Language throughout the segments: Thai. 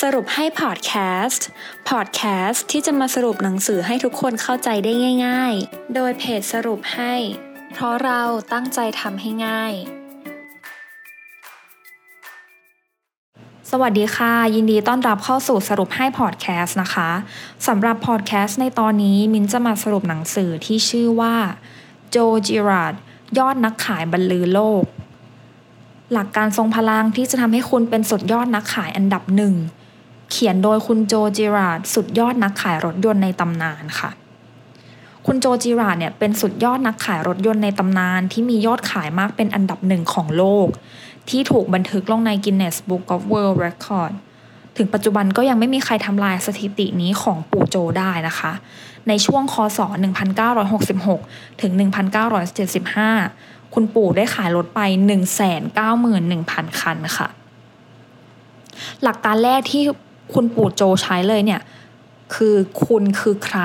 สรุปให้พอดแคสต์ พอดแคสต์ที่จะมาสรุปหนังสือให้ทุกคนเข้าใจได้ง่าย ๆ โดยเพจสรุปให้ เพราะเราตั้งใจทำให้ง่าย สวัสดีค่ะ ยินดีต้อนรับเข้าสู่สรุปให้พอดแคสต์นะคะสำหรับพอดแคสต์ในตอนนี้มินจะมาสรุปหนังสือที่ชื่อว่าโจจิรัดยอดนักขายบรรลือโลกหลักการทรงพลังที่จะทำให้คุณเป็นสุดยอดนักขายอันดับหนึ่ง เขียนโดยคุณโจจิรัดสุดยอดนักขายรถยนต์ในตำนานค่ะ คุณโจจิรัดเนี่ยเป็นสุดยอดนักขายรถยนต์ในตำนาน ที่มียอดขายมากเป็นอันดับหนึ่งของโลก ที่ถูกบันทึกลงใน Guinness Book of World Record ถึงปัจจุบันก็ยังไม่มีใครทำลายสถิตินี้ของปู่โจได้นะคะ ในช่วงคศ 1966 ถึง 1975 คุณปู่ได้ขายรถไป 191,000 คันค่ะ หลักการแรกที่ คุณปู่โจใช้เลยเนี่ยคือคุณคือใคร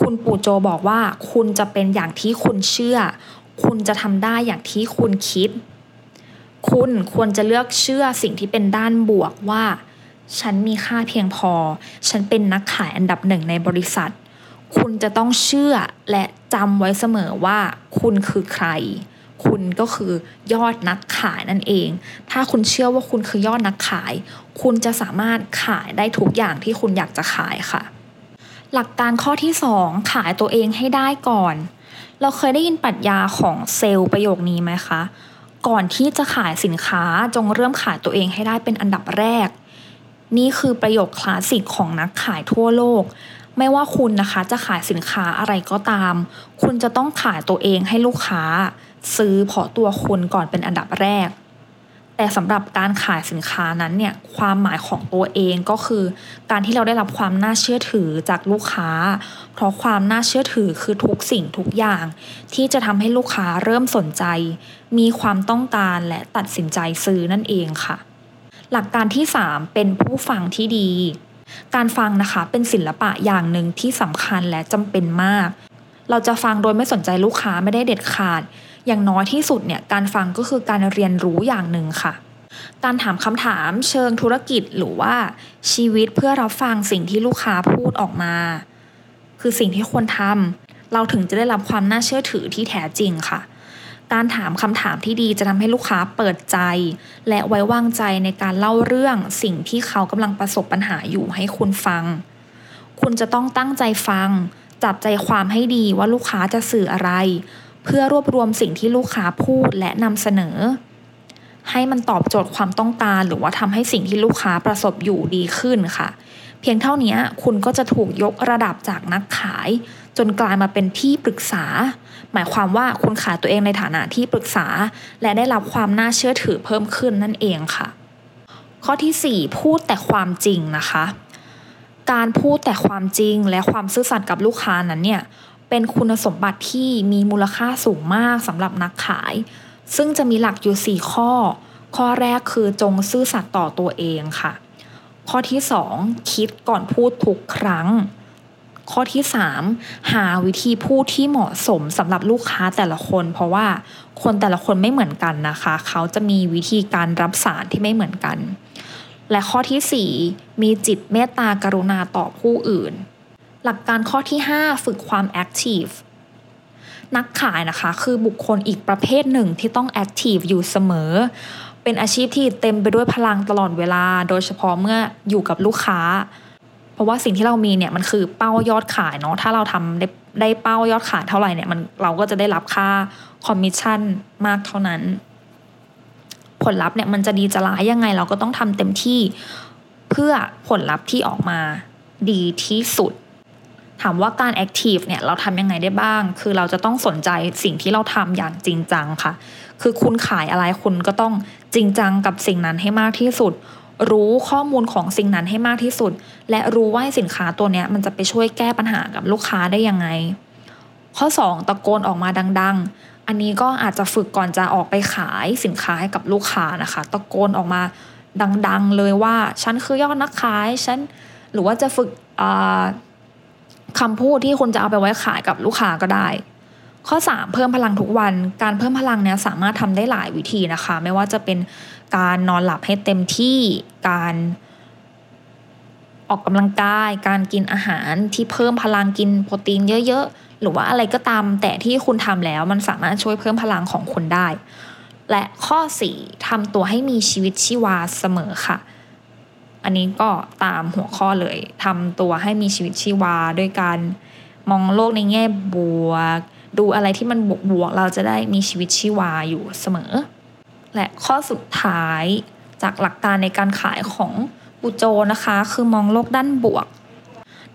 คุณปู่โจบอกว่าคุณจะเป็นอย่างที่คุณเชื่อ คุณจะทำได้อย่างที่คุณคิด คุณควรจะเลือกเชื่อสิ่งที่เป็นด้านบวกว่า ฉันมีค่าเพียงพอ ฉันเป็นนักขายอันดับหนึ่งในบริษัท คุณจะต้องเชื่อและจำไว้เสมอว่าคุณคือใคร คุณก็คือยอดนักขายนั่นเอง ถ้าคุณเชื่อว่าคุณคือยอดนักขาย คุณจะสามารถขายได้ทุกอย่างที่คุณอยากจะขายค่ะ หลักการข้อที่ 2 ขายตัวเองให้ได้ก่อน เราเคยได้ยินปรัชญาของเซลล์ประโยคนี้ไหมคะ ก่อนที่จะขายสินค้าจงเริ่มขายตัวเองให้ได้เป็นอันดับแรก นี่คือประโยคคลาสสิกของนักขายทั่วโลกไม่ว่าคุณนะคะจะขายสินค้าอะไรก็ตาม คุณจะต้องขายตัวเองให้ลูกค้า ซื้อเพราะตัวคุณก่อนเป็นอันดับแรก แต่สำหรับการขายสินค้านั้นเนี่ยความหมายของตัวเองก็คือ การที่เราได้รับความน่าเชื่อถือจากลูกค้า เพราะความน่าเชื่อถือคือทุกสิ่งทุกอย่าง ที่จะทำให้ลูกค้าเริ่มสนใจ มีความต้องการและตัดสินใจซื้อนั่นเองค่ะ หลักการที่ 3 เป็นผู้ฟังที่ดีการฟังนะคะเป็นศิลปะอย่างหนึ่งที่สำคัญและจำเป็นมาก เราจะฟังโดยไม่สนใจลูกค้าไม่ได้เด็ดขาด อย่างน้อยที่สุดเนี่ยการฟังก็คือการเรียนรู้อย่างหนึ่งค่ะ การถามคำถามเชิงธุรกิจหรือว่าชีวิตเพื่อรับฟังสิ่งที่ลูกค้าพูดออกมา คือสิ่งที่ควรทำเราถึงจะได้รับความน่าเชื่อถือที่แท้จริงค่ะการถามคำถามที่ดีจะทำให้ลูกค้าเปิดใจ และไว้วางใจในการเล่าเรื่องสิ่งที่เขากำลังประสบปัญหาอยู่ให้คุณฟัง คุณจะต้องตั้งใจฟัง จับใจความให้ดีว่าลูกค้าจะสื่ออะไร เพื่อรวบรวมสิ่งที่ลูกค้าพูดและนำเสนอ ให้มันตอบโจทย์ความต้องการ หรือว่าทำให้สิ่งที่ลูกค้าประสบอยู่ดีขึ้นค่ะ เพียงเท่านี้คุณก็จะถูกยกระดับจากนักขาย จนกลายมาเป็นที่ปรึกษา หมายความว่าคุณขายตัวเองในฐานะที่ปรึกษา และได้รับความน่าเชื่อถือเพิ่มขึ้นนั่นเองค่ะ ข้อที่ 4 พูดแต่ความจริงนะคะ การพูดแต่ความจริงและความซื่อสัตย์กับลูกค้านั้นเนี่ยเป็นคุณสมบัติที่มีมูลค่าสูงมากสำหรับนักขาย ซึ่งจะมีหลักอยู่ 4 ข้อ ข้อแรกคือจงซื่อสัตย์ต่อตัวเองค่ะ ข้อที่ 2 คิดก่อนพูดทุกครั้ง ข้อที่ 3 หาวิธีพูดที่เหมาะสมสำหรับลูกค้าแต่ละคน เพราะว่าคนแต่ละคนไม่เหมือนกันนะคะ เขาจะมีวิธีการรับสารที่ไม่เหมือนกัน และข้อที่ 4 มีจิตเมตตากรุณาต่อผู้อื่น หลักการข้อที่ 5 ฝึกความ active นักขายนะคะคือบุคคลอีกประเภทหนึ่งที่ต้อง active อยู่เสมอ เป็นอาชีพที่เต็มไปด้วยพลังตลอดเวลา โดยเฉพาะเมื่ออยู่กับลูกค้า เพราะว่าสิ่งที่เรามีเนี่ยมันคือเป้ายอดขายเนาะถ้าเราทำได้ได้เป้ายอดขายเท่าไหร่เนี่ยมันเราก็จะได้รับค่าคอมมิชชั่นมากเท่านั้น ผลลัพธ์เนี่ยมันจะดีจะร้ายยังไงเราก็ต้องทำเต็มที่เพื่อผลลัพธ์ที่ออกมาดีที่สุด ถามว่าการ active เนี่ยเราทำยังไงได้บ้าง คือเราจะต้องสนใจสิ่งที่เราทำอย่างจริงจังค่ะ คือคุณขายอะไรคุณก็ต้องจริงจังกับสิ่งนั้นให้มากที่สุด รู้ข้อมูลของสิ่งนั้นให้มากที่สุด และรู้ว่าสินค้าตัวเนี้ยมันจะไปช่วยแก้ปัญหากับลูกค้าได้ยังไง ข้อ 2 ตะโกนออกมาดังๆ อันนี้ก็อาจจะฝึกก่อนจะออกไปขายสินค้าให้กับลูกค้านะคะ ตะโกนออกมาดัง ๆ เลยว่าฉันคือยอดนักขายฉันหรือว่าจะฝึกคำพูดที่คุณจะเอาไปไว้ขายกับลูกค้าก็ได้ ข้อ 3 เพิ่มพลังทุกวัน การเพิ่มพลังเนี้ยสามารถทำได้หลายวิธีนะคะ ไม่ว่าจะเป็นการนอนหลับให้เต็มที่การออกกำลังกาย การกินอาหารที่เพิ่มพลังกินโปรตีนเยอะๆ หรือว่าอะไรก็ตามแต่ที่คุณทำแล้วมันสามารถช่วยเพิ่มพลังของคุณได้ และข้อ 4ทำตัวให้มีชีวิตชีวาเสมอค่ะ อันนี้ก็ตามหัวข้อเลยทำตัวให้มีชีวิตชีวาด้วยการมองโลกในแง่บวก ดูอะไรที่มันบวกบวกเราจะได้มีชีวิตชีวาอยู่เสมอ และข้อสุดท้ายจากหลักการในการขายของปูโจนะคะ คือมองโลกด้านบวก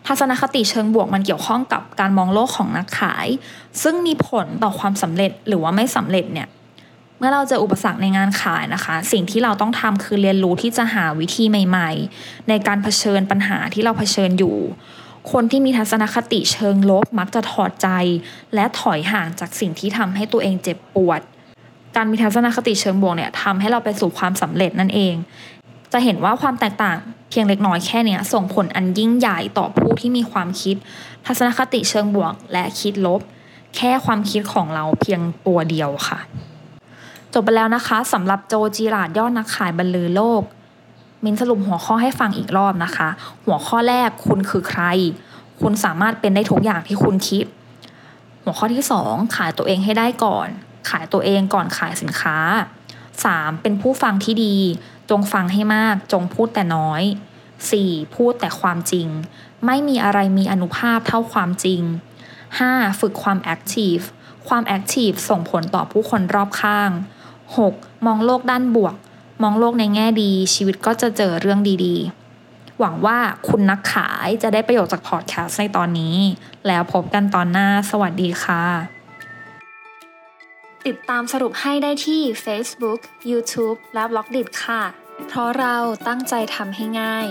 ทัศนคติเชิงบวกมันเกี่ยวข้องกับการมองโลกของนักขาย ซึ่งมีผลต่อความสำเร็จหรือว่าไม่สำเร็จเนี่ยเมื่อเราเจออุปสรรคในงานขายนะคะ สิ่งที่เราต้องทำคือเรียนรู้ที่จะหาวิธีใหม่ ๆ ในการเผชิญปัญหาที่เราเผชิญอยู่ คนที่มีทัศนคติเชิงลบมักจะถอดใจ และถอยห่างจากสิ่งที่ทำให้ตัวเองเจ็บปวด การมีทัศนคติเชิงบวกเนี่ยทำให้เราไปสู่ความสำเร็จนั่นเอง จะเห็นว่าความแตกต่างเพียงเล็กน้อยแค่เนี้ยส่งผลอันยิ่งใหญ่ต่อผู้ที่มีความคิด ทัศนคติเชิงบวก และคิดลบ แค่ความคิดของเราเพียงตัวเดียวค่ะ จบไปแล้วนะคะสำหรับโจจีราดยอดนักขายบรรลือโลก มินสรุปหัวข้อให้ฟังอีกรอบนะคะ หัวข้อแรกคุณคือใคร คุณสามารถเป็นได้ทุกอย่างที่คุณคิด หัวข้อที่ 2 ขายตัวเองให้ได้ก่อน ขายตัวเองก่อนขายสินค้า 3. เป็นผู้ฟังที่ดี จงฟังให้มากจงพูดแต่น้อย 4. พูดแต่ความจริง ไม่มีอะไรมีอานุภาพเท่าความจริง 5. ฝึกความ active ความ active ส่งผลต่อผู้คนรอบข้าง 6. มองโลกด้านบวก มองโลกในแง่ดี ชีวิตก็จะเจอเรื่องดีๆ หวังว่าคุณนักขายจะได้ประโยชน์จากพอดแคสต์ในตอนนี้ แล้วพบกันตอนหน้า สวัสดีค่ะ ติดตามสรุปให้ได้ที่ Facebook, YouTube และ Blockdit ค่ะ เพราะเราตั้งใจทำให้ง่าย